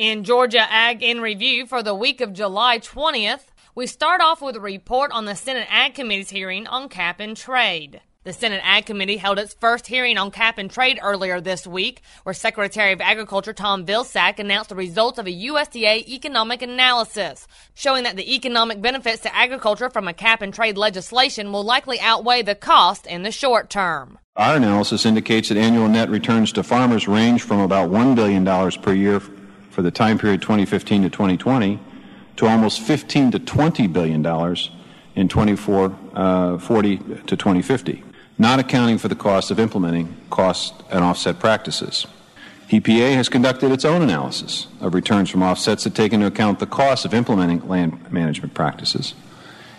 In Georgia Ag in Review for the week of July 20th, we start off with a report on the Senate Ag Committee's hearing on cap and trade. The Senate Ag Committee held its first hearing on cap and trade earlier this week, where Secretary of Agriculture Tom Vilsack announced the results of a USDA economic analysis, showing that the economic benefits to agriculture from a cap and trade legislation will likely outweigh the cost in the short term. Our analysis indicates that annual net returns to farmers range from about $1 billion per year for the time period 2015 to 2020 to almost 15 to 20 billion dollars in 2040 uh, to 2050, not accounting for the cost of implementing cost and offset practices. EPA has conducted its own analysis of returns from offsets that take into account the cost of implementing land management practices.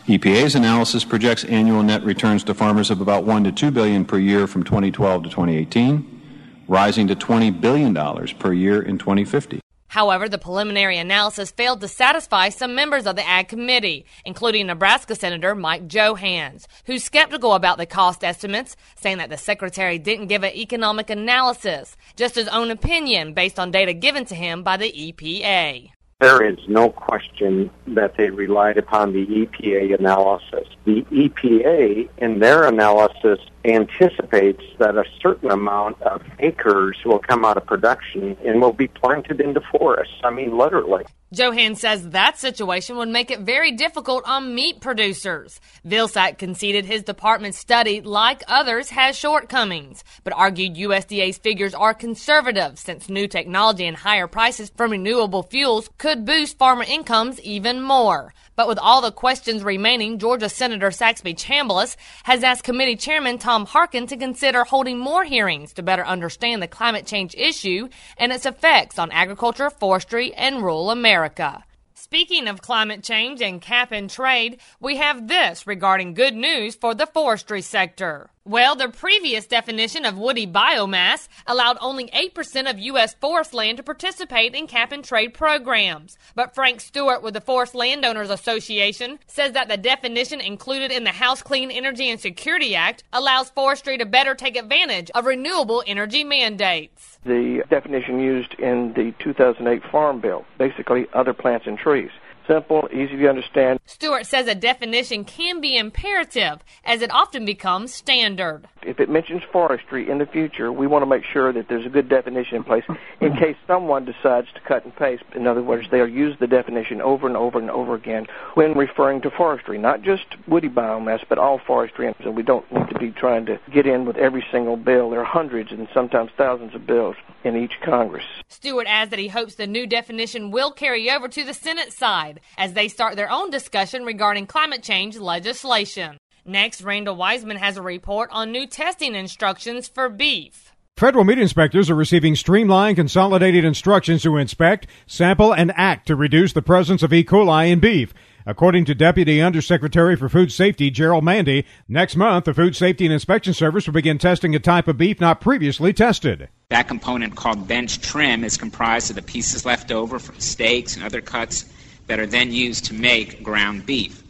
EPA's analysis projects annual net returns to farmers of about 1 to 2 billion per year from 2012 to 2018, rising to 20 billion dollars per year in 2050. However, the preliminary analysis failed to satisfy some members of the Ag Committee, including Nebraska Senator Mike Johanns, who's skeptical about the cost estimates, saying that the Secretary didn't give an economic analysis, just his own opinion based on data given to him by the EPA. There is no question that they relied upon the EPA analysis. The EPA, in their analysis, anticipates that a certain amount of acres will come out of production and will be planted into forests. I mean, literally. Johanns says that situation would make it very difficult on meat producers. Vilsack conceded his department's study, like others, has shortcomings, but argued USDA's figures are conservative since new technology and higher prices from renewable fuels could boost farmer incomes even more. But with all the questions remaining, Georgia Senator Saxby Chambliss has asked committee chairman Tom Harkin to consider holding more hearings to better understand the climate change issue and its effects on agriculture, forestry, and rural America. Speaking of climate change and cap and trade, we have this regarding good news for the forestry sector. Well, the previous definition of woody biomass allowed only 8% of U.S. forest land to participate in cap and trade programs. But Frank Stewart with the Forest Landowners Association says that the definition included in the House Clean Energy and Security Act allows forestry to better take advantage of renewable energy mandates. The definition used in the 2008 Farm Bill, basically other plants and trees simple, easy to understand. Stewart says a definition can be imperative as it often becomes standard. If it mentions forestry in the future, we want to make sure that there's a good definition in place in case someone decides to cut and paste. In other words, they'll use the definition over and over and over again when referring to forestry, not just woody biomass, but all forestry. And we don't need to be trying to get in with every single bill. There are hundreds and sometimes thousands of bills in each Congress. Stewart adds that he hopes the new definition will carry over to the Senate side as they start their own discussion regarding climate change legislation. Next, Randall Wiseman has a report on new testing instructions for beef. Federal meat inspectors are receiving streamlined, consolidated instructions to inspect, sample, and act to reduce the presence of E. coli in beef. According to Deputy Undersecretary for Food Safety Jerold Mande, next month the Food Safety and Inspection Service will begin testing a type of beef not previously tested. That component called bench trim is comprised of the pieces left over from steaks and other cuts that are then used to make ground beef.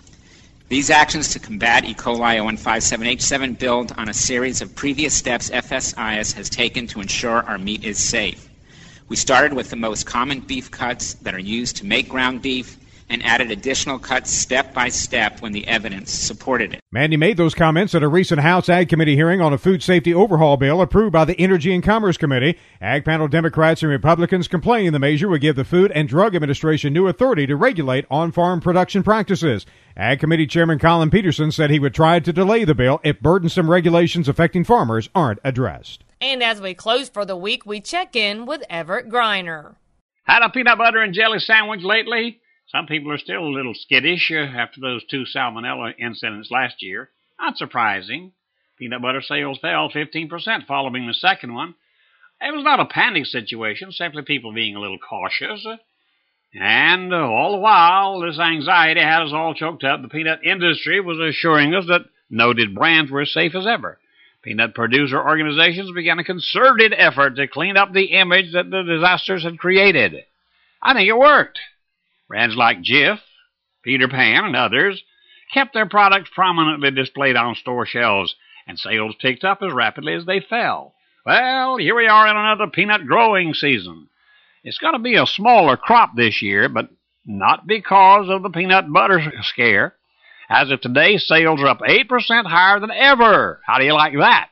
These actions to combat E. coli 0157H7 build on a series of previous steps FSIS has taken to ensure our meat is safe. We started with the most common beef cuts that are used to make ground beef and added additional cuts step by step when the evidence supported it. Mande made those comments at a recent House Ag Committee hearing on a food safety overhaul bill approved by the Energy and Commerce Committee. Ag panel Democrats and Republicans complain the measure would give the Food and Drug Administration new authority to regulate on farm production practices. Ag Committee Chairman Collin Peterson said he would try to delay the bill if burdensome regulations affecting farmers aren't addressed. And as we close for the week, we check in with Everett Griner. Had a peanut butter and jelly sandwich lately? Some people are still a little skittish after those two salmonella incidents last year. Not surprising. Peanut butter sales fell 15% following the second one. It was not a panic situation, simply people being a little cautious. And uh, all the while, this anxiety had us all choked up. The peanut industry was assuring us that noted brands were as safe as ever. Peanut producer organizations began a concerted effort to clean up the image that the disasters had created. I think it worked. Brands like Jif, Peter Pan, and others kept their products prominently displayed on store shelves, and sales picked up as rapidly as they fell. Well, here we are in another peanut growing season. It's going to be a smaller crop this year, but not because of the peanut butter scare. As of today, sales are up 8% higher than ever. How do you like that?